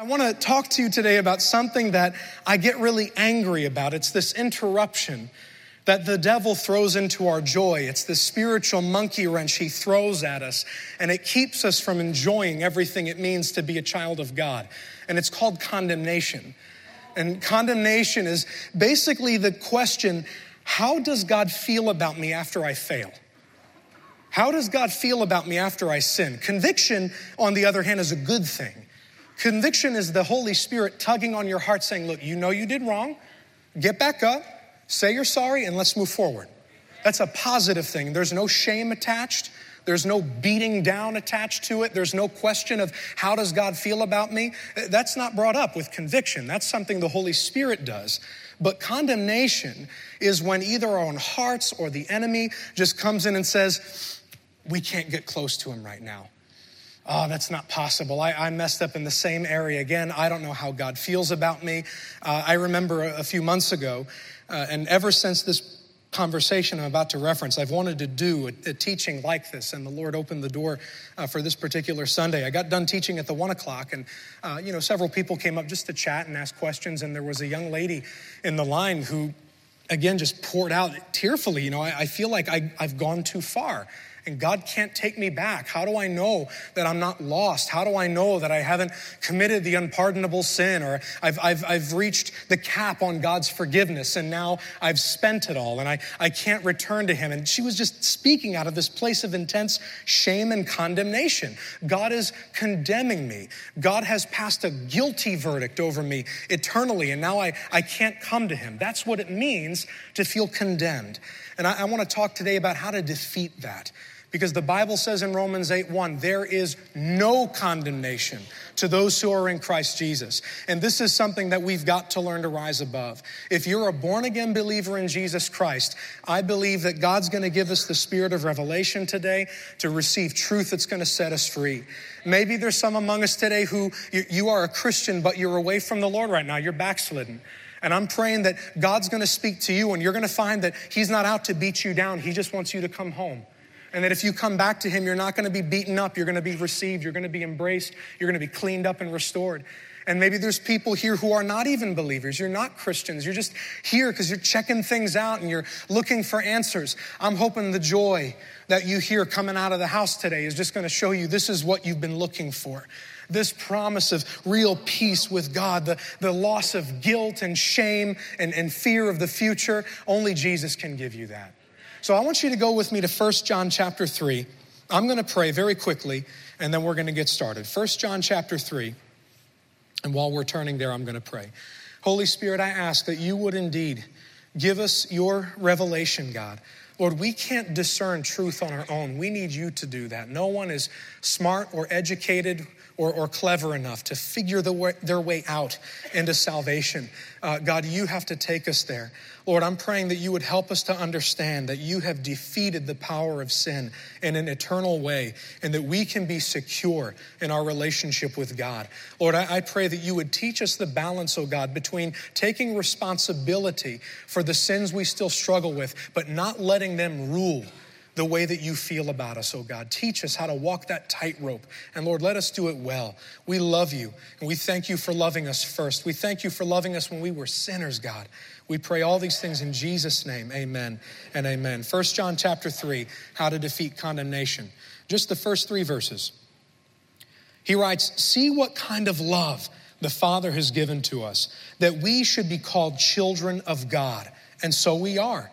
I want to talk to you today about something that I get really angry about. It's this interruption that the devil throws into our joy. It's the spiritual monkey wrench he throws at us, and it keeps us from enjoying everything it means to be a child of God. And it's called condemnation. And condemnation is basically the question how does God feel about me after I fail? How does God feel about me after I sin? Conviction, on the other hand, is a good thing. Conviction is the Holy Spirit tugging on your heart saying, Look, you know you did wrong. Get back up, say you're sorry, and let's move forward. That's a positive thing. There's no shame attached. There's no beating down attached to it. There's no question of how does God feel about me. That's not brought up with conviction. That's something the Holy Spirit does. But condemnation is when either our own hearts or the enemy just comes in and says, We can't get close to him right now oh, that's not possible. I, I, messed up in the same area again. I don't know how God feels about me. Uh, I remember a, a, few months ago, uh, and ever since this conversation I'm about to reference, I've wanted to do a, a teaching like this, and the Lord opened the door uh, for this particular Sunday. I got done teaching at the one o'clock, and uh, you know, several people came up just to chat and ask questions, and there was a young lady in the line who again just poured out tearfully you know i, I feel like I, i've gone too far and God can't take me back. How do I know that I'm not lost? How do I know that I haven't committed the unpardonable sin or I've, I've, I've reached the cap on God's forgiveness and now I've spent it all and I, I can't return to Him? And she was just speaking out of this place of intense shame and condemnation. God is condemning me. God has passed a guilty verdict over me eternally and now I, I can't come to Him. That's what it means to feel condemned. And I, I want to talk today about how to defeat that. Because the Bible says in Romans 8 1, there is no condemnation to those who are in Christ Jesus. And this is something that we've got to learn to rise above. If you're a born again believer in Jesus Christ, I believe that God's going to give us the spirit of revelation today to receive truth that's going to set us free. Maybe there's some among us today who you are a Christian, but you're away from the Lord right now, you're backslidden. And I'm praying that God's going to speak to you and you're going to find that He's not out to beat you down. He just wants you to come home. And that if you come back to Him, you're not going to be beaten up. You're going to be received. You're going to be embraced. You're going to be cleaned up and restored. And maybe there's people here who are not even believers. You're not Christians. You're just here because you're checking things out and you're looking for answers. I'm hoping the joy that you hear coming out of the house today is just going to show you this is what you've been looking for this promise of real peace with God, the, the loss of guilt and shame and, and fear of the future. Only Jesus can give you that. So I want you to go with me to 1 John chapter 3. I'm going to pray very quickly and then we're going to get started. 1 John chapter 3. And while we're turning there, I'm going to pray. Holy Spirit, I ask that you would indeed give us your revelation, God. Lord, we can't discern truth on our own. We need you to do that. No one is smart or educated or, or clever enough to figure the way, their way out into salvation. Uh, God, you have to take us there. Lord, I'm praying that you would help us to understand that you have defeated the power of sin in an eternal way and that we can be secure in our relationship with God. Lord, I, I pray that you would teach us the balance, oh God, between taking responsibility for the sins we still struggle with, but not letting them rule the way that you feel about us, oh God. Teach us how to walk that tightrope. And Lord, let us do it well. We love you, and we thank you for loving us first. We thank you for loving us when we were sinners, God. We pray all these things in Jesus' name. Amen and amen. First John chapter 3, how to defeat condemnation. Just the first three verses. He writes, See what kind of love the Father has given to us, that we should be called children of God. And so we are.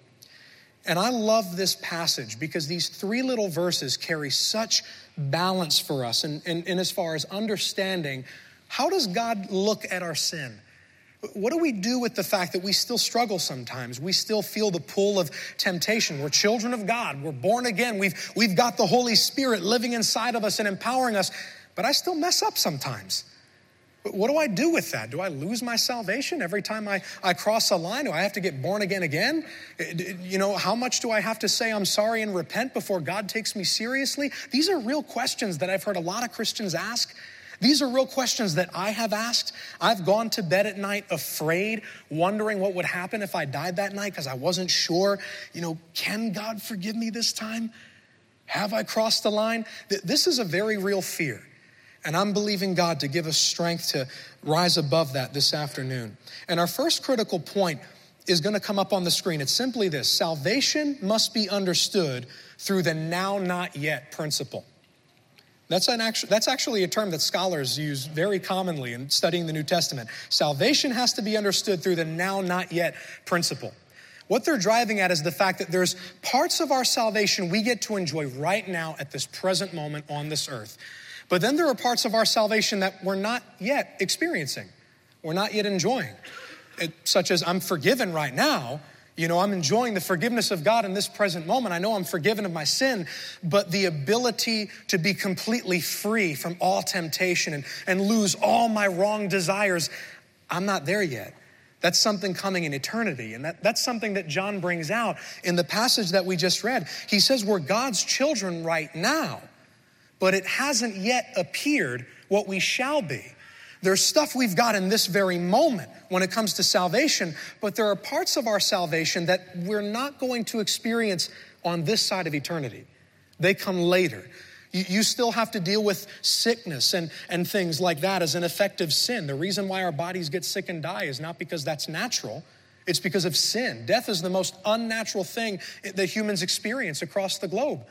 And I love this passage because these three little verses carry such balance for us and, and, and as far as understanding how does God look at our sin? What do we do with the fact that we still struggle sometimes? We still feel the pull of temptation. We're children of God. We're born again. We've, we've got the Holy Spirit living inside of us and empowering us, but I still mess up sometimes. What do I do with that? Do I lose my salvation every time I, I cross a line? Do I have to get born again again? Eh, you know, how much do I have to say I'm sorry and repent before God takes me seriously? These are real questions that I've heard a lot of Christians ask. These are real questions that I have asked. I've gone to bed at night afraid, wondering what would happen if I died that night because I wasn't sure, you know, can God forgive me this time? Have I crossed the line? This is a very real fear. And I'm believing God to give us strength to rise above that this afternoon. And our first critical point is going to come up on the screen. It's simply this salvation must be understood through the now not yet principle. That's, an actu- that's actually a term that scholars use very commonly in studying the New Testament. Salvation has to be understood through the now not yet principle. What they're driving at is the fact that there's parts of our salvation we get to enjoy right now at this present moment on this earth. But then there are parts of our salvation that we're not yet experiencing, we're not yet enjoying, it, such as I'm forgiven right now. You know, I'm enjoying the forgiveness of God in this present moment. I know I'm forgiven of my sin, but the ability to be completely free from all temptation and, and lose all my wrong desires, I'm not there yet. That's something coming in eternity. And that, that's something that John brings out in the passage that we just read. He says, We're God's children right now but it hasn't yet appeared what we shall be. There's stuff we've got in this very moment when it comes to salvation, but there are parts of our salvation that we're not going to experience on this side of eternity. They come later. You, still have to deal with sickness and, and things like that as an effective sin. The reason why our bodies get sick and die is not because that's natural, it's because of sin. Death is the most unnatural thing that humans experience across the globe.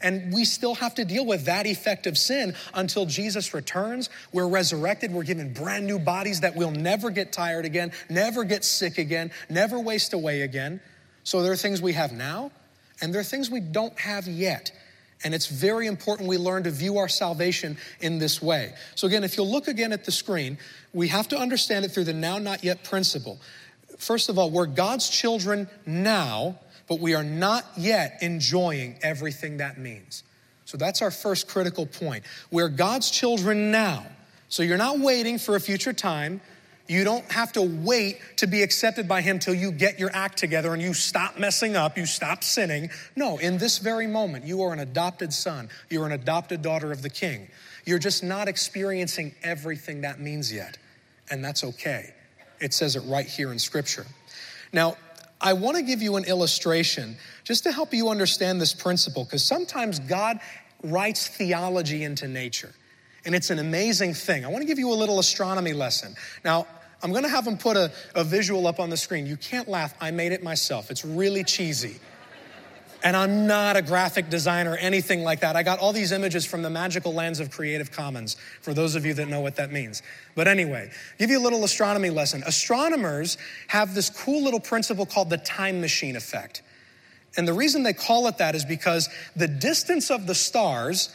And we still have to deal with that effect of sin until Jesus returns. We're resurrected. We're given brand new bodies that will never get tired again, never get sick again, never waste away again. So there are things we have now, and there are things we don't have yet. And it's very important we learn to view our salvation in this way. So, again, if you'll look again at the screen, we have to understand it through the now, not yet principle. First of all, we're God's children now but we are not yet enjoying everything that means. So that's our first critical point. We're God's children now. So you're not waiting for a future time. You don't have to wait to be accepted by Him till you get your act together and you stop messing up, you stop sinning. No, in this very moment, you are an adopted son. You're an adopted daughter of the King. You're just not experiencing everything that means yet. And that's okay. It says it right here in Scripture. Now, I want to give you an illustration just to help you understand this principle, because sometimes God writes theology into nature. And it's an amazing thing. I want to give you a little astronomy lesson. Now, I'm going to have them put a, a visual up on the screen. You can't laugh. I made it myself. It's really cheesy. And I'm not a graphic designer or anything like that. I got all these images from the magical lands of Creative Commons, for those of you that know what that means. But anyway, give you a little astronomy lesson. Astronomers have this cool little principle called the time machine effect. And the reason they call it that is because the distance of the stars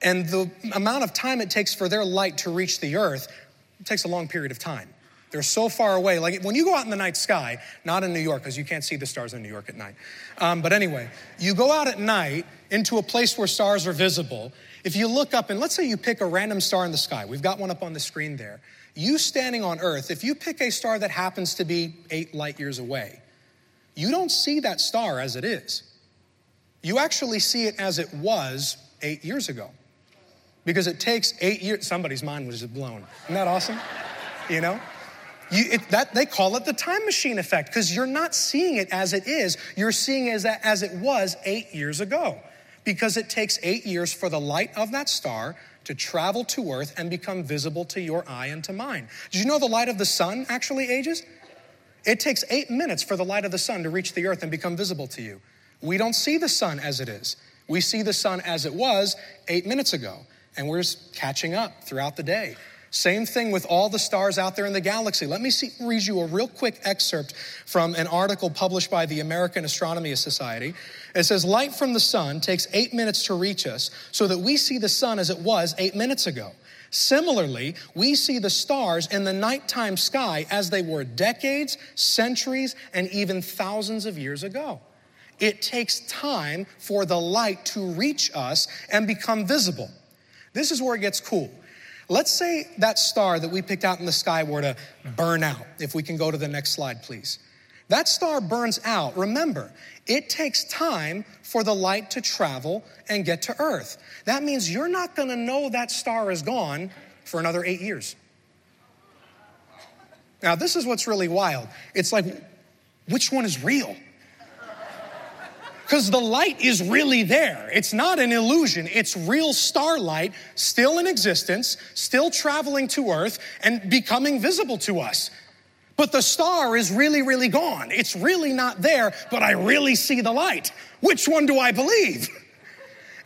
and the amount of time it takes for their light to reach the earth takes a long period of time. They're so far away. Like when you go out in the night sky, not in New York, because you can't see the stars in New York at night. Um, but anyway, you go out at night into a place where stars are visible. If you look up and let's say you pick a random star in the sky, we've got one up on the screen there. You standing on Earth, if you pick a star that happens to be eight light years away, you don't see that star as it is. You actually see it as it was eight years ago. Because it takes eight years, somebody's mind was blown. Isn't that awesome? You know? You, it, that, they call it the time machine effect because you're not seeing it as it is. You're seeing it as, as it was eight years ago because it takes eight years for the light of that star to travel to Earth and become visible to your eye and to mine. Did you know the light of the sun actually ages? It takes eight minutes for the light of the sun to reach the Earth and become visible to you. We don't see the sun as it is. We see the sun as it was eight minutes ago, and we're just catching up throughout the day. Same thing with all the stars out there in the galaxy. Let me see, read you a real quick excerpt from an article published by the American Astronomy Society. It says, Light from the sun takes eight minutes to reach us so that we see the sun as it was eight minutes ago. Similarly, we see the stars in the nighttime sky as they were decades, centuries, and even thousands of years ago. It takes time for the light to reach us and become visible. This is where it gets cool. Let's say that star that we picked out in the sky were to burn out. If we can go to the next slide, please. That star burns out. Remember, it takes time for the light to travel and get to Earth. That means you're not going to know that star is gone for another eight years. Now, this is what's really wild. It's like, which one is real? Because the light is really there. It's not an illusion. It's real starlight, still in existence, still traveling to Earth and becoming visible to us. But the star is really, really gone. It's really not there, but I really see the light. Which one do I believe?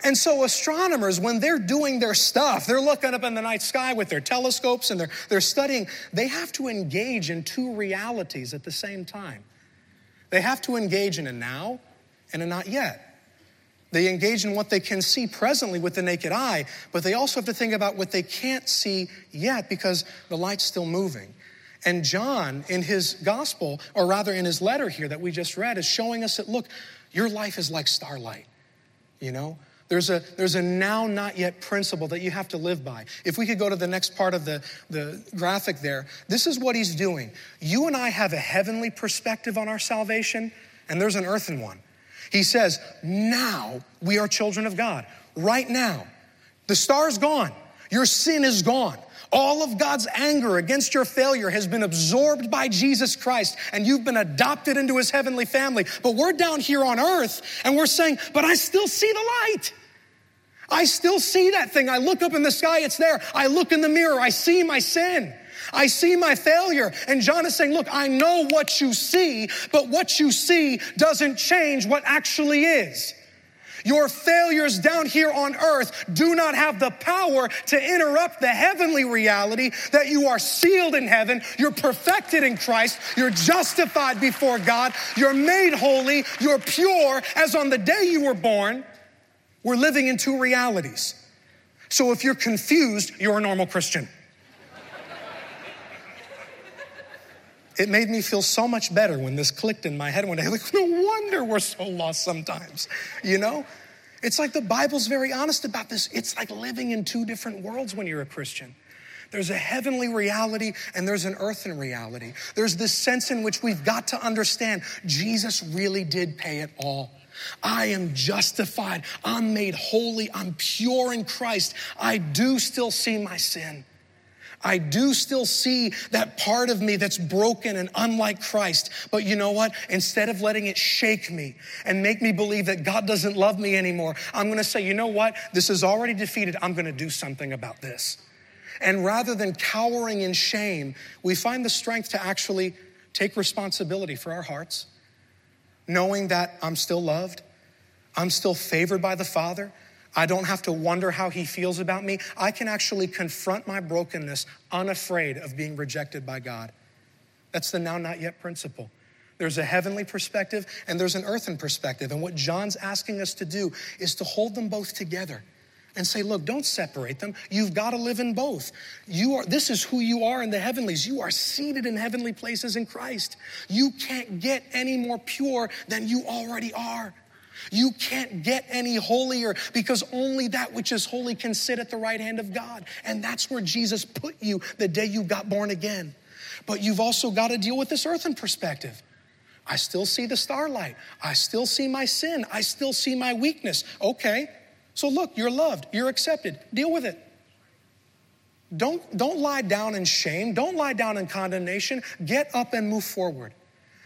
And so astronomers, when they're doing their stuff, they're looking up in the night sky with their telescopes and they're, they're studying, they have to engage in two realities at the same time. They have to engage in a now and a not yet. They engage in what they can see presently with the naked eye, but they also have to think about what they can't see yet because the light's still moving. And John, in his gospel, or rather in his letter here that we just read, is showing us that look, your life is like starlight, you know? There's a, there's a now, not yet principle that you have to live by. If we could go to the next part of the, the graphic there, this is what he's doing. You and I have a heavenly perspective on our salvation, and there's an earthen one. He says, now we are children of God. Right now. The star's gone. Your sin is gone. All of God's anger against your failure has been absorbed by Jesus Christ and you've been adopted into his heavenly family. But we're down here on earth and we're saying, but I still see the light. I still see that thing. I look up in the sky, it's there. I look in the mirror, I see my sin. I see my failure. And John is saying, Look, I know what you see, but what you see doesn't change what actually is. Your failures down here on earth do not have the power to interrupt the heavenly reality that you are sealed in heaven, you're perfected in Christ, you're justified before God, you're made holy, you're pure as on the day you were born. We're living in two realities. So if you're confused, you're a normal Christian. It made me feel so much better when this clicked in my head one day. Like, no wonder we're so lost sometimes, you know? It's like the Bible's very honest about this. It's like living in two different worlds when you're a Christian. There's a heavenly reality and there's an earthen reality. There's this sense in which we've got to understand Jesus really did pay it all. I am justified. I'm made holy. I'm pure in Christ. I do still see my sin. I do still see that part of me that's broken and unlike Christ. But you know what? Instead of letting it shake me and make me believe that God doesn't love me anymore, I'm gonna say, you know what? This is already defeated. I'm gonna do something about this. And rather than cowering in shame, we find the strength to actually take responsibility for our hearts, knowing that I'm still loved, I'm still favored by the Father, I don't have to wonder how he feels about me. I can actually confront my brokenness unafraid of being rejected by God. That's the now, not yet principle. There's a heavenly perspective and there's an earthen perspective. And what John's asking us to do is to hold them both together and say, look, don't separate them. You've got to live in both. You are, this is who you are in the heavenlies. You are seated in heavenly places in Christ. You can't get any more pure than you already are. You can't get any holier because only that which is holy can sit at the right hand of God. And that's where Jesus put you the day you got born again. But you've also got to deal with this earthen perspective. I still see the starlight. I still see my sin. I still see my weakness. Okay, so look, you're loved, you're accepted. Deal with it. Don't, don't lie down in shame. Don't lie down in condemnation. Get up and move forward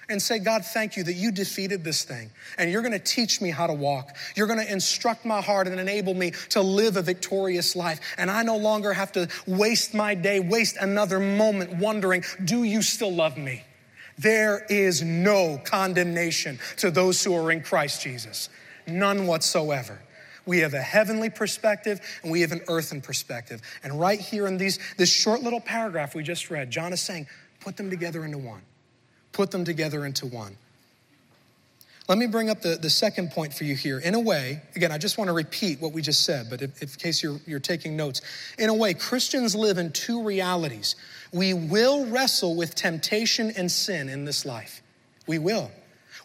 and say, God, thank you that you defeated this thing. And you're going to teach me how to walk. You're going to instruct my heart and enable me to live a victorious life. And I no longer have to waste my day, waste another moment wondering, do you still love me? There is no condemnation to those who are in Christ Jesus. None whatsoever. We have a heavenly perspective and we have an earthen perspective. And right here in these, this short little paragraph we just read, John is saying, put them together into one put them together into one. Let me bring up the, the second point for you here. In a way, again, I just want to repeat what we just said, but if, if, in case you're, you're taking notes, in a way, Christians live in two realities. We will wrestle with temptation and sin in this life. We will.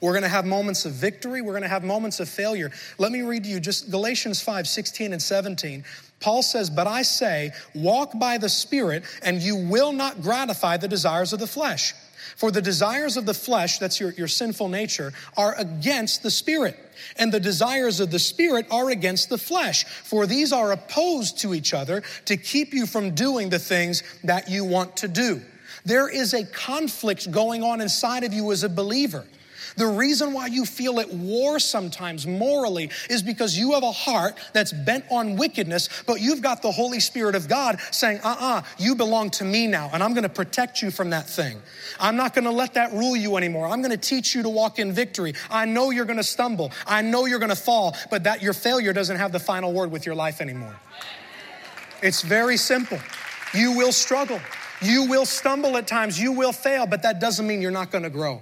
We're going to have moments of victory. We're going to have moments of failure. Let me read to you just Galatians 5 16 and 17. Paul says, But I say, walk by the Spirit, and you will not gratify the desires of the flesh. For the desires of the flesh, that's your, your sinful nature, are against the Spirit. And the desires of the Spirit are against the flesh. For these are opposed to each other to keep you from doing the things that you want to do. There is a conflict going on inside of you as a believer. The reason why you feel at war sometimes morally is because you have a heart that's bent on wickedness, but you've got the Holy Spirit of God saying, uh uh-uh, uh you belong to me now, and I'm gonna protect you from that thing. I'm not gonna let that rule you anymore. I'm gonna teach you to walk in victory. I know you're gonna stumble, I know you're gonna fall, but that your failure doesn't have the final word with your life anymore. It's very simple. You will struggle. You will stumble at times. You will fail, but that doesn't mean you're not going to grow.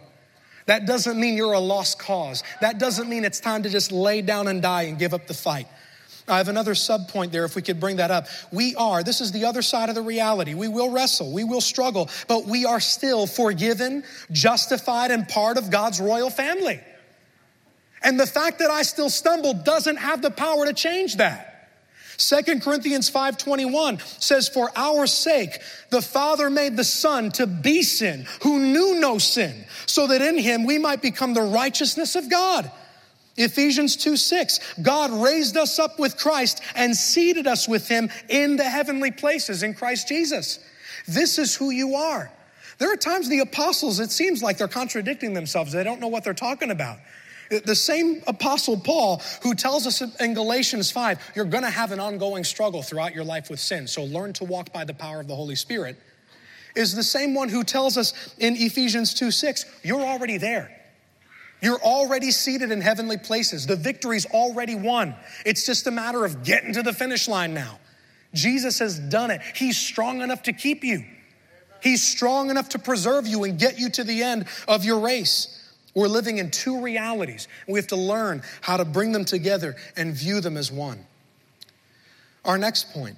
That doesn't mean you're a lost cause. That doesn't mean it's time to just lay down and die and give up the fight. I have another sub point there if we could bring that up. We are, this is the other side of the reality. We will wrestle, we will struggle, but we are still forgiven, justified, and part of God's royal family. And the fact that I still stumble doesn't have the power to change that. Second Corinthians 5:21 says for our sake the Father made the Son to be sin who knew no sin so that in him we might become the righteousness of God. Ephesians 2 6, God raised us up with Christ and seated us with him in the heavenly places in Christ Jesus. This is who you are. There are times the apostles, it seems like they're contradicting themselves. They don't know what they're talking about. The same apostle Paul who tells us in Galatians 5, you're going to have an ongoing struggle throughout your life with sin. So learn to walk by the power of the Holy Spirit, is the same one who tells us in Ephesians 2 6, you're already there. You're already seated in heavenly places. The victory's already won. It's just a matter of getting to the finish line now. Jesus has done it. He's strong enough to keep you. He's strong enough to preserve you and get you to the end of your race. We're living in two realities. We have to learn how to bring them together and view them as one. Our next point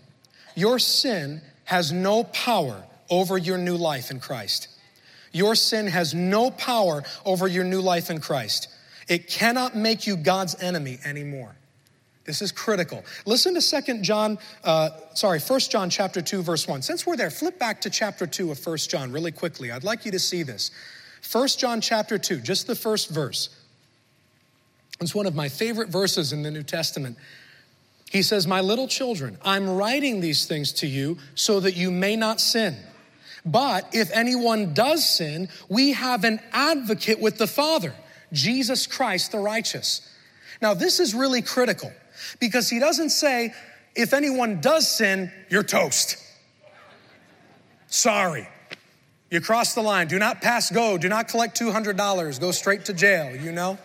your sin has no power over your new life in Christ. Your sin has no power over your new life in Christ. It cannot make you God's enemy anymore. This is critical. Listen to Second John, uh, sorry, First John chapter 2, verse 1. Since we're there, flip back to chapter 2 of First John really quickly. I'd like you to see this. 1 John chapter 2, just the first verse. It's one of my favorite verses in the New Testament. He says, My little children, I'm writing these things to you so that you may not sin. But if anyone does sin, we have an advocate with the Father, Jesus Christ the righteous. Now, this is really critical because he doesn't say, if anyone does sin, you're toast. Sorry. You cross the line. Do not pass go. Do not collect $200. Go straight to jail, you know?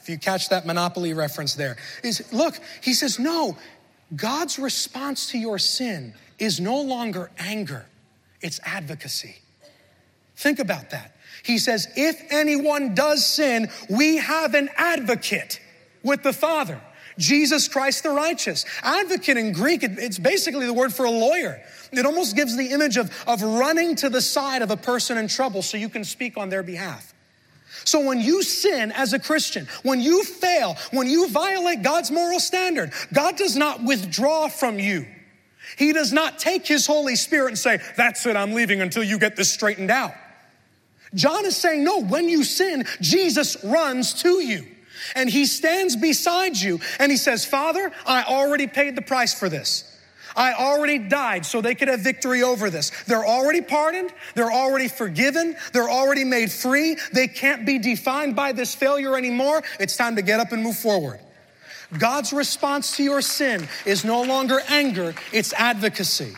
If you catch that Monopoly reference there. Is, look, he says, no, God's response to your sin is no longer anger, it's advocacy. Think about that. He says, if anyone does sin, we have an advocate with the Father. Jesus Christ the righteous. Advocate in Greek, it's basically the word for a lawyer. It almost gives the image of, of running to the side of a person in trouble so you can speak on their behalf. So when you sin as a Christian, when you fail, when you violate God's moral standard, God does not withdraw from you. He does not take his Holy Spirit and say, That's it, I'm leaving until you get this straightened out. John is saying, No, when you sin, Jesus runs to you and he stands beside you and he says, Father, I already paid the price for this. I already died so they could have victory over this. They're already pardoned. They're already forgiven. They're already made free. They can't be defined by this failure anymore. It's time to get up and move forward. God's response to your sin is no longer anger, it's advocacy.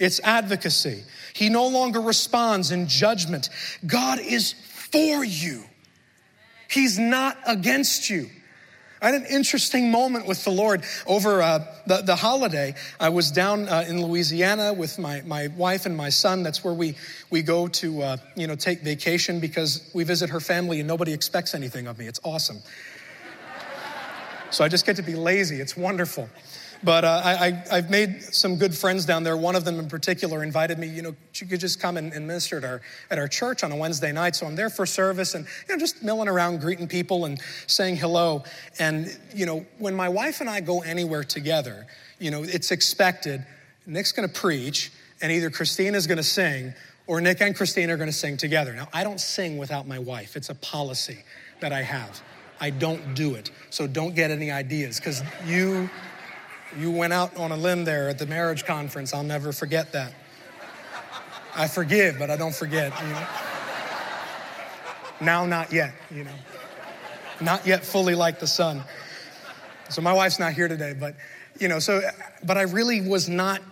It's advocacy. He no longer responds in judgment. God is for you, He's not against you. I had an interesting moment with the Lord over uh, the, the holiday. I was down uh, in Louisiana with my, my wife and my son. That's where we, we go to, uh, you know, take vacation because we visit her family and nobody expects anything of me. It's awesome. So I just get to be lazy. It's wonderful. But uh, I, have made some good friends down there. One of them in particular invited me, you know, you could just come and, and, minister at our, at our church on a Wednesday night. So I'm there for service and, you know, just milling around, greeting people and saying hello. And, you know, when my wife and I go anywhere together, you know, it's expected Nick's gonna preach, and either Christina's gonna sing, or Nick and Christina are gonna sing together. Now, I don't sing without my wife, it's a policy that I have. I don't do it. So don't get any ideas, because you you went out on a limb there at the marriage conference. I'll never forget that. I forgive, but I don't forget, you know. Now, not yet, you know. Not yet fully like the son. So my wife's not here today, but, you know, so, but I really was not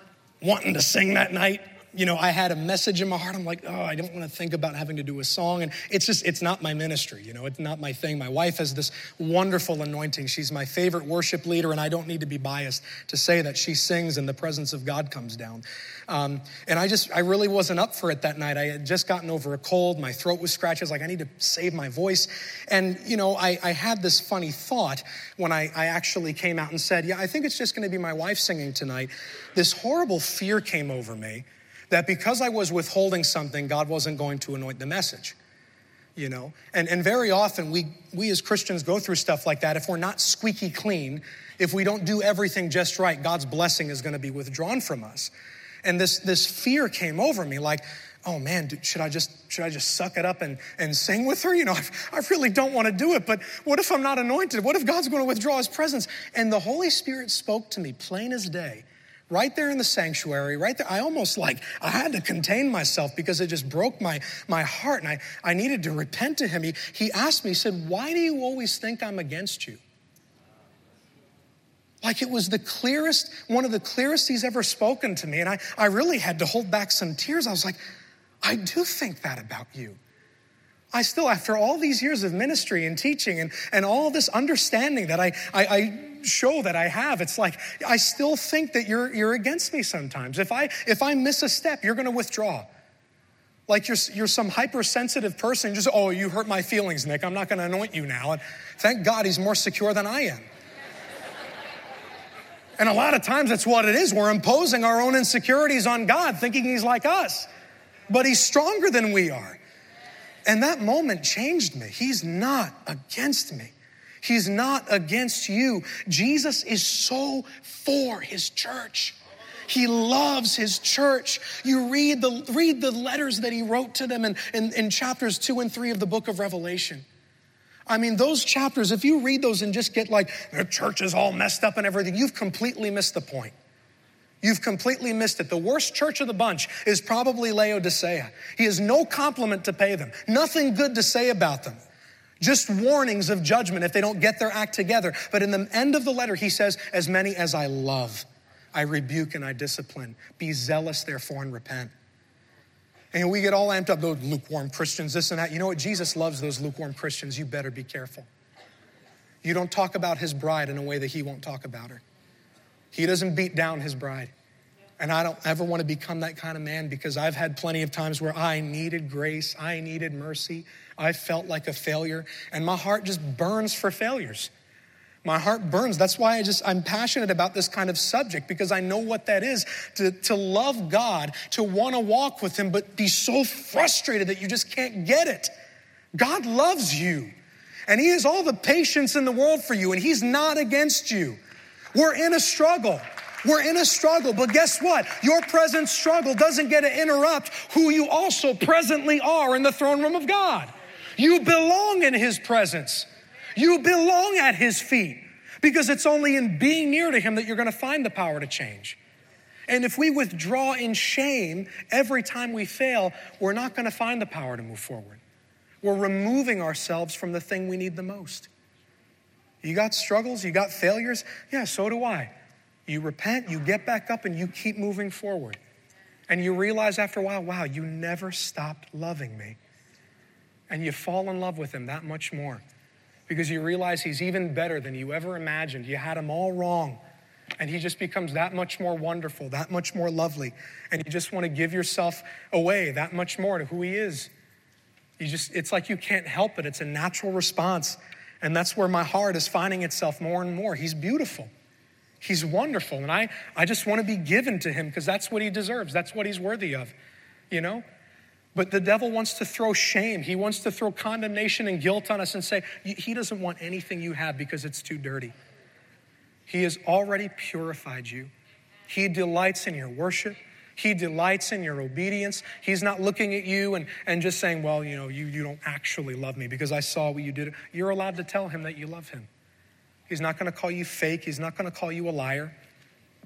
wanting to sing that night you know, I had a message in my heart. I'm like, oh, I don't want to think about having to do a song. And it's just, it's not my ministry, you know, it's not my thing. My wife has this wonderful anointing. She's my favorite worship leader, and I don't need to be biased to say that she sings and the presence of God comes down. Um, and I just, I really wasn't up for it that night. I had just gotten over a cold. My throat was scratched. I was like, I need to save my voice. And, you know, I, I had this funny thought when I, I actually came out and said, yeah, I think it's just going to be my wife singing tonight. This horrible fear came over me that because I was withholding something, God wasn't going to anoint the message. You know, and, and very often we, we as Christians go through stuff like that. If we're not squeaky clean, if we don't do everything just right, God's blessing is going to be withdrawn from us. And this, this fear came over me like, oh man, should I just should I just suck it up and, and sing with her? You know, I, I really don't want to do it, but what if I'm not anointed? What if God's going to withdraw his presence? And the Holy Spirit spoke to me plain as day right there in the sanctuary, right there. I almost like, I had to contain myself because it just broke my, my heart and I, I needed to repent to him. He, he asked me, he said, Why do you always think I'm against you? Like it was the clearest, one of the clearest he's ever spoken to me. And I, I really had to hold back some tears. I was like, I do think that about you. I still, after all these years of ministry and teaching and, and all this understanding that I, I, I show that I have, it's like I still think that you're, you're against me sometimes. If I, if I miss a step, you're going to withdraw. Like you're, you're some hypersensitive person, just, oh, you hurt my feelings, Nick. I'm not going to anoint you now. And thank God he's more secure than I am. And a lot of times that's what it is. We're imposing our own insecurities on God, thinking he's like us. But he's stronger than we are. And that moment changed me. He's not against me. He's not against you. Jesus is so for his church. He loves his church. You read the, read the letters that he wrote to them in, in, in chapters two and three of the book of Revelation. I mean, those chapters, if you read those and just get like, the church is all messed up and everything, you've completely missed the point. You've completely missed it. The worst church of the bunch is probably Laodicea. He has no compliment to pay them, nothing good to say about them. Just warnings of judgment if they don't get their act together. But in the end of the letter, he says, As many as I love, I rebuke and I discipline. Be zealous, therefore, and repent. And we get all amped up, those lukewarm Christians, this and that. You know what? Jesus loves those lukewarm Christians. You better be careful. You don't talk about his bride in a way that he won't talk about her. He doesn't beat down his bride. And I don't ever want to become that kind of man because I've had plenty of times where I needed grace, I needed mercy, I felt like a failure, and my heart just burns for failures. My heart burns. That's why I just, I'm passionate about this kind of subject because I know what that is to, to love God, to want to walk with Him, but be so frustrated that you just can't get it. God loves you, and He has all the patience in the world for you, and He's not against you. We're in a struggle. We're in a struggle, but guess what? Your present struggle doesn't get to interrupt who you also presently are in the throne room of God. You belong in His presence, you belong at His feet because it's only in being near to Him that you're going to find the power to change. And if we withdraw in shame every time we fail, we're not going to find the power to move forward. We're removing ourselves from the thing we need the most. You got struggles, you got failures? Yeah, so do I. You repent, you get back up, and you keep moving forward. And you realize after a while, wow, you never stopped loving me. And you fall in love with him that much more because you realize he's even better than you ever imagined. You had him all wrong. And he just becomes that much more wonderful, that much more lovely. And you just want to give yourself away that much more to who he is. You just, it's like you can't help it. It's a natural response. And that's where my heart is finding itself more and more. He's beautiful. He's wonderful. And I, I just want to be given to him because that's what he deserves. That's what he's worthy of, you know? But the devil wants to throw shame. He wants to throw condemnation and guilt on us and say, He doesn't want anything you have because it's too dirty. He has already purified you. He delights in your worship. He delights in your obedience. He's not looking at you and, and just saying, Well, you know, you, you don't actually love me because I saw what you did. You're allowed to tell him that you love him. He's not going to call you fake. He's not going to call you a liar.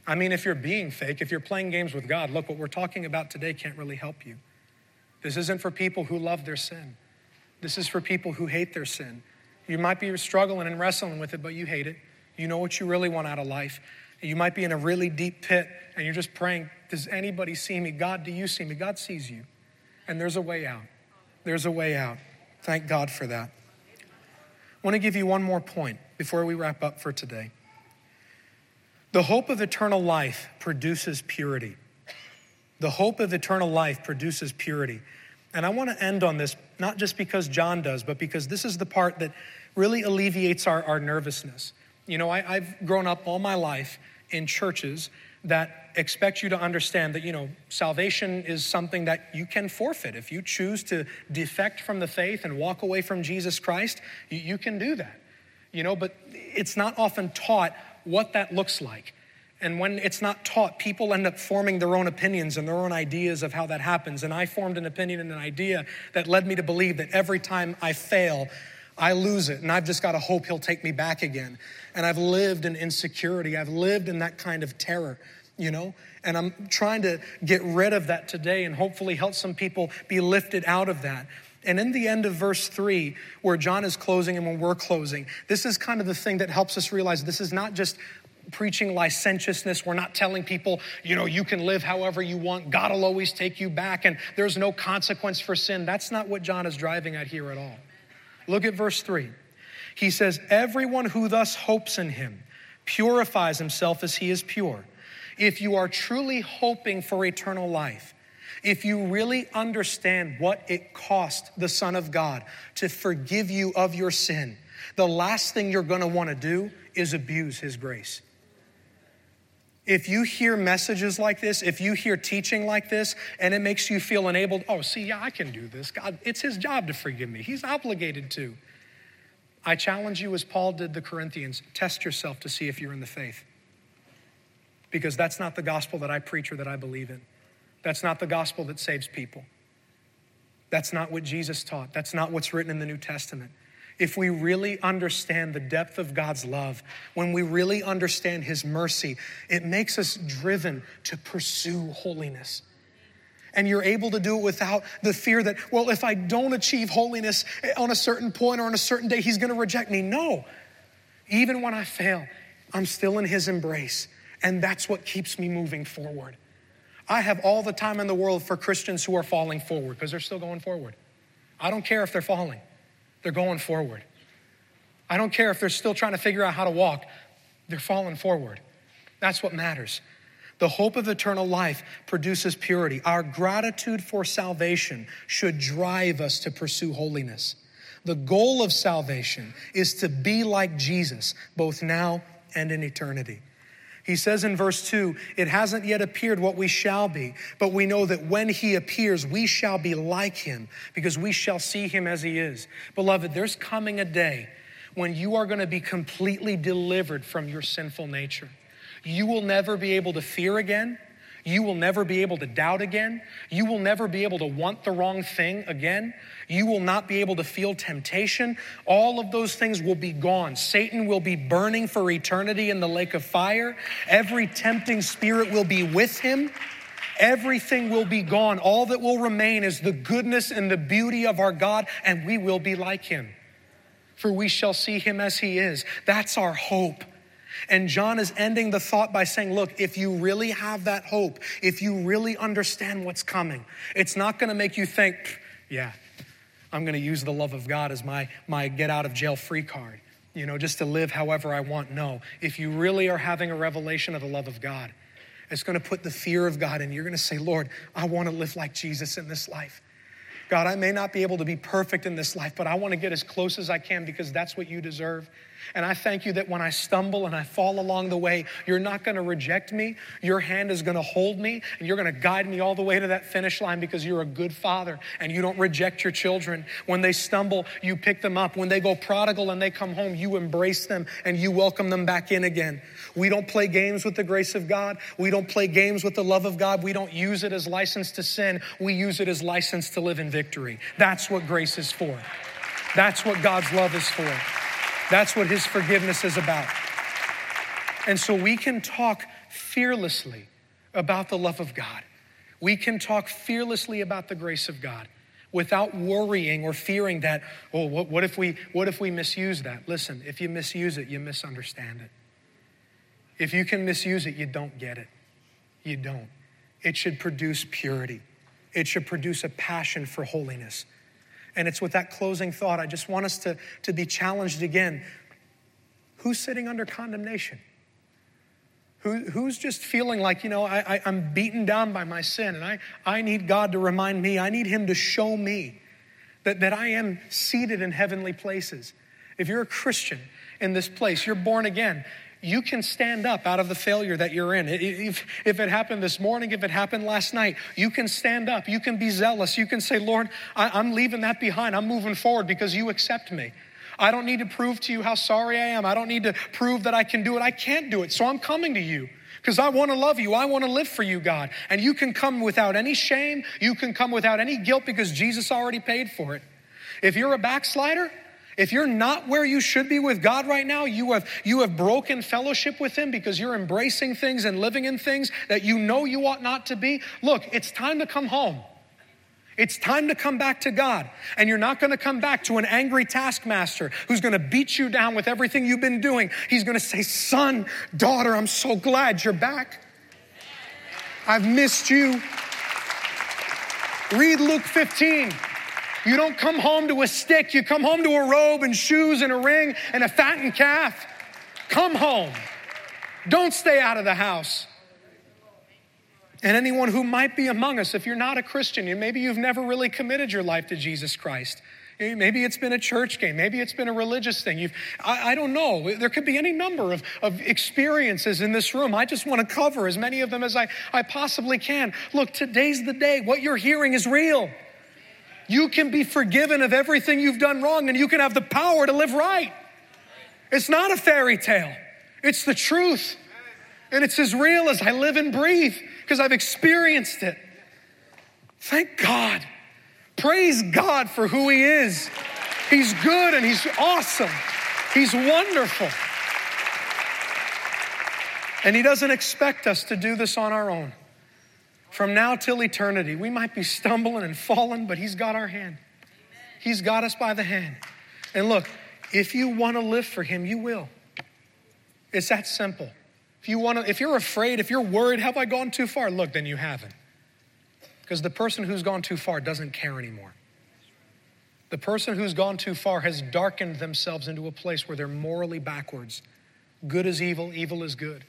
I mean, if you're being fake, if you're playing games with God, look, what we're talking about today can't really help you. This isn't for people who love their sin. This is for people who hate their sin. You might be struggling and wrestling with it, but you hate it. You know what you really want out of life. You might be in a really deep pit and you're just praying, Does anybody see me? God, do you see me? God sees you. And there's a way out. There's a way out. Thank God for that. I want to give you one more point before we wrap up for today. The hope of eternal life produces purity. The hope of eternal life produces purity. And I want to end on this, not just because John does, but because this is the part that really alleviates our, our nervousness. You know, I, I've grown up all my life in churches that expect you to understand that, you know, salvation is something that you can forfeit. If you choose to defect from the faith and walk away from Jesus Christ, you, you can do that. You know, but it's not often taught what that looks like. And when it's not taught, people end up forming their own opinions and their own ideas of how that happens. And I formed an opinion and an idea that led me to believe that every time I fail, I lose it. And I've just got to hope he'll take me back again. And I've lived in insecurity. I've lived in that kind of terror, you know? And I'm trying to get rid of that today and hopefully help some people be lifted out of that. And in the end of verse three, where John is closing and when we're closing, this is kind of the thing that helps us realize this is not just preaching licentiousness. We're not telling people, you know, you can live however you want. God will always take you back and there's no consequence for sin. That's not what John is driving at here at all. Look at verse 3. He says, Everyone who thus hopes in him purifies himself as he is pure. If you are truly hoping for eternal life, if you really understand what it cost the Son of God to forgive you of your sin, the last thing you're going to want to do is abuse his grace. If you hear messages like this, if you hear teaching like this, and it makes you feel enabled, oh, see, yeah, I can do this. God, it's his job to forgive me. He's obligated to. I challenge you, as Paul did the Corinthians, test yourself to see if you're in the faith. Because that's not the gospel that I preach or that I believe in. That's not the gospel that saves people. That's not what Jesus taught. That's not what's written in the New Testament if we really understand the depth of God's love, when we really understand His mercy, it makes us driven to pursue holiness. And you're able to do it without the fear that, well, if I don't achieve holiness on a certain point or on a certain day, He's gonna reject me. No. Even when I fail, I'm still in His embrace. And that's what keeps me moving forward. I have all the time in the world for Christians who are falling forward because they're still going forward. I don't care if they're falling. They're going forward. I don't care if they're still trying to figure out how to walk, they're falling forward. That's what matters. The hope of eternal life produces purity. Our gratitude for salvation should drive us to pursue holiness. The goal of salvation is to be like Jesus, both now and in eternity. He says in verse 2, it hasn't yet appeared what we shall be, but we know that when he appears, we shall be like him because we shall see him as he is. Beloved, there's coming a day when you are going to be completely delivered from your sinful nature. You will never be able to fear again. You will never be able to doubt again. You will never be able to want the wrong thing again. You will not be able to feel temptation. All of those things will be gone. Satan will be burning for eternity in the lake of fire. Every tempting spirit will be with him. Everything will be gone. All that will remain is the goodness and the beauty of our God, and we will be like him. For we shall see him as he is. That's our hope. And John is ending the thought by saying, Look, if you really have that hope, if you really understand what's coming, it's not going to make you think, yeah, I'm going to use the love of God as my, my get out of jail free card, you know, just to live however I want. No. If you really are having a revelation of the love of God, it's going to put the fear of God in. You're going to say, Lord, I want to live like Jesus in this life. God, I may not be able to be perfect in this life, but I want to get as close as I can because that's what you deserve. And I thank you that when I stumble and I fall along the way, you're not going to reject me. Your hand is going to hold me and you're going to guide me all the way to that finish line because you're a good father and you don't reject your children. When they stumble, you pick them up. When they go prodigal and they come home, you embrace them and you welcome them back in again. We don't play games with the grace of God. We don't play games with the love of God. We don't use it as license to sin. We use it as license to live in victory. That's what grace is for. That's what God's love is for. That's what His forgiveness is about. And so we can talk fearlessly about the love of God. We can talk fearlessly about the grace of God without worrying or fearing that, oh, what, what, if we, what if we misuse that? Listen, if you misuse it, you misunderstand it. If you can misuse it, you don't get it. You don't. It should produce purity, it should produce a passion for holiness. And it's with that closing thought, I just want us to, to be challenged again. Who's sitting under condemnation? Who, who's just feeling like, you know, I, I'm beaten down by my sin and I, I need God to remind me, I need Him to show me that, that I am seated in heavenly places. If you're a Christian in this place, you're born again, you can stand up out of the failure that you're in. If, if it happened this morning, if it happened last night, you can stand up. You can be zealous. You can say, Lord, I, I'm leaving that behind. I'm moving forward because you accept me. I don't need to prove to you how sorry I am. I don't need to prove that I can do it. I can't do it. So I'm coming to you because I want to love you. I want to live for you, God. And you can come without any shame. You can come without any guilt because Jesus already paid for it. If you're a backslider, if you're not where you should be with God right now, you have, you have broken fellowship with Him because you're embracing things and living in things that you know you ought not to be. Look, it's time to come home. It's time to come back to God. And you're not going to come back to an angry taskmaster who's going to beat you down with everything you've been doing. He's going to say, Son, daughter, I'm so glad you're back. I've missed you. Read Luke 15. You don't come home to a stick, you come home to a robe and shoes and a ring and a fattened calf. Come home. Don't stay out of the house. And anyone who might be among us, if you're not a Christian, and maybe you've never really committed your life to Jesus Christ. Maybe it's been a church game. Maybe it's been a religious thing. You've, I, I don't know. There could be any number of, of experiences in this room. I just want to cover as many of them as I, I possibly can. Look, today's the day. What you're hearing is real. You can be forgiven of everything you've done wrong and you can have the power to live right. It's not a fairy tale, it's the truth. And it's as real as I live and breathe because I've experienced it. Thank God. Praise God for who He is. He's good and He's awesome. He's wonderful. And He doesn't expect us to do this on our own. From now till eternity, we might be stumbling and falling, but He's got our hand. He's got us by the hand. And look, if you want to live for Him, you will. It's that simple. If you want to, if you're afraid, if you're worried, have I gone too far? Look, then you haven't. Because the person who's gone too far doesn't care anymore. The person who's gone too far has darkened themselves into a place where they're morally backwards. Good is evil, evil is good.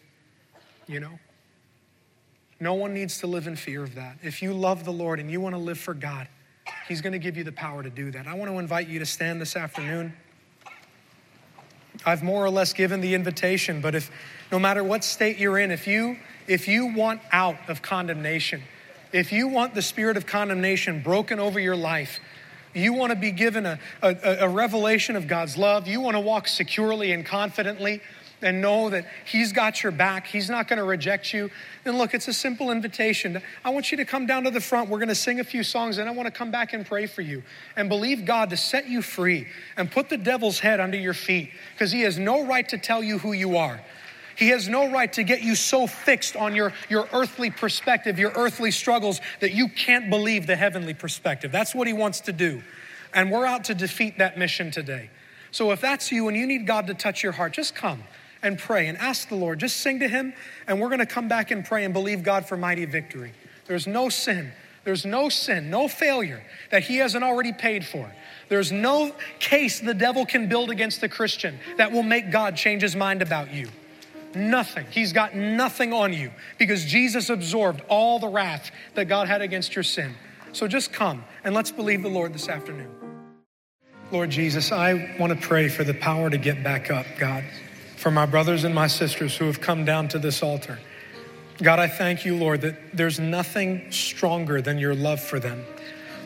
You know? No one needs to live in fear of that. If you love the Lord and you want to live for God, He's going to give you the power to do that. I want to invite you to stand this afternoon. I've more or less given the invitation, but if no matter what state you're in, if you if you want out of condemnation, if you want the spirit of condemnation broken over your life, you want to be given a, a, a revelation of God's love, you want to walk securely and confidently, and know that He's got your back. He's not going to reject you. And look, it's a simple invitation. I want you to come down to the front. We're going to sing a few songs, and I want to come back and pray for you and believe God to set you free and put the devil's head under your feet because he has no right to tell you who you are. He has no right to get you so fixed on your, your earthly perspective, your earthly struggles, that you can't believe the heavenly perspective. That's what he wants to do. And we're out to defeat that mission today. So if that's you and you need God to touch your heart, just come and pray and ask the Lord. Just sing to Him, and we're going to come back and pray and believe God for mighty victory. There's no sin, there's no sin, no failure that He hasn't already paid for. There's no case the devil can build against the Christian that will make God change His mind about you. Nothing. He's got nothing on you because Jesus absorbed all the wrath that God had against your sin. So just come and let's believe the Lord this afternoon. Lord Jesus, I want to pray for the power to get back up, God, for my brothers and my sisters who have come down to this altar. God, I thank you, Lord, that there's nothing stronger than your love for them.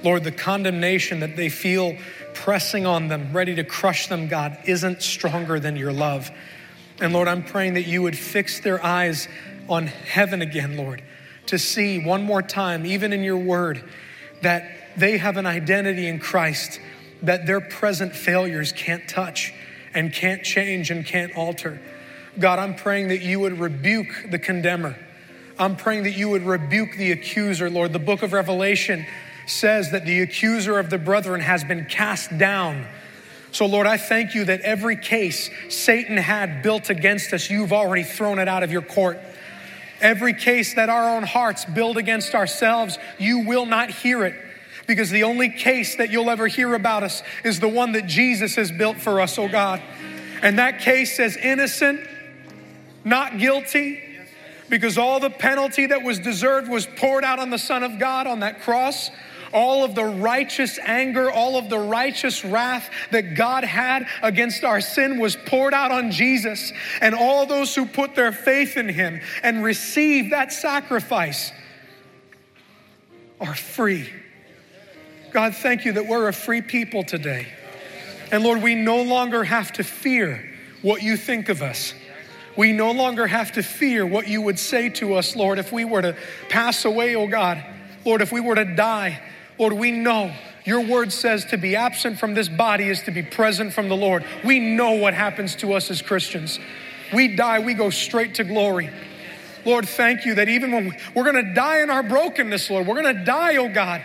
Lord, the condemnation that they feel pressing on them, ready to crush them, God, isn't stronger than your love. And Lord, I'm praying that you would fix their eyes on heaven again, Lord, to see one more time, even in your word, that they have an identity in Christ that their present failures can't touch and can't change and can't alter. God, I'm praying that you would rebuke the condemner. I'm praying that you would rebuke the accuser, Lord. The book of Revelation says that the accuser of the brethren has been cast down. So, Lord, I thank you that every case Satan had built against us, you've already thrown it out of your court. Every case that our own hearts build against ourselves, you will not hear it because the only case that you'll ever hear about us is the one that Jesus has built for us, oh God. And that case says innocent, not guilty, because all the penalty that was deserved was poured out on the Son of God on that cross. All of the righteous anger, all of the righteous wrath that God had against our sin was poured out on Jesus. And all those who put their faith in Him and receive that sacrifice are free God, thank you that we're a free people today. And Lord, we no longer have to fear what you think of us. We no longer have to fear what you would say to us, Lord, if we were to pass away, oh God. Lord, if we were to die, Lord, we know your word says to be absent from this body is to be present from the Lord. We know what happens to us as Christians. We die, we go straight to glory. Lord, thank you that even when we're going to die in our brokenness, Lord, we're going to die, oh God.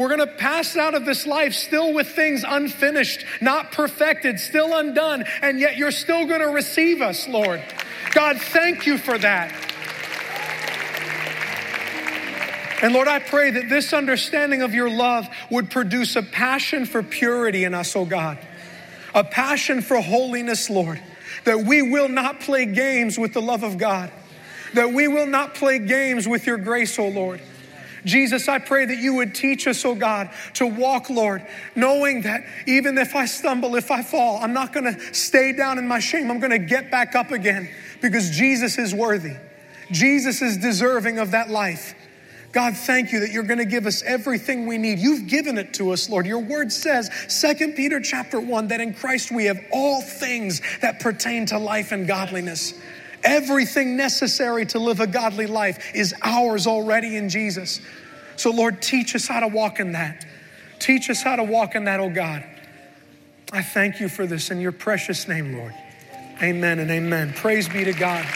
We're going to pass out of this life still with things unfinished, not perfected, still undone, and yet you're still going to receive us, Lord. God, thank you for that. And Lord, I pray that this understanding of your love would produce a passion for purity in us, oh God, a passion for holiness, Lord, that we will not play games with the love of God, that we will not play games with your grace, oh Lord. Jesus, I pray that you would teach us, oh God, to walk, Lord, knowing that even if I stumble, if I fall, I'm not going to stay down in my shame. I'm going to get back up again because Jesus is worthy. Jesus is deserving of that life. God, thank you that you're going to give us everything we need. You've given it to us, Lord. Your word says, 2 Peter chapter 1, that in Christ we have all things that pertain to life and godliness. Everything necessary to live a godly life is ours already in Jesus. So, Lord, teach us how to walk in that. Teach us how to walk in that, oh God. I thank you for this in your precious name, Lord. Amen and amen. Praise be to God.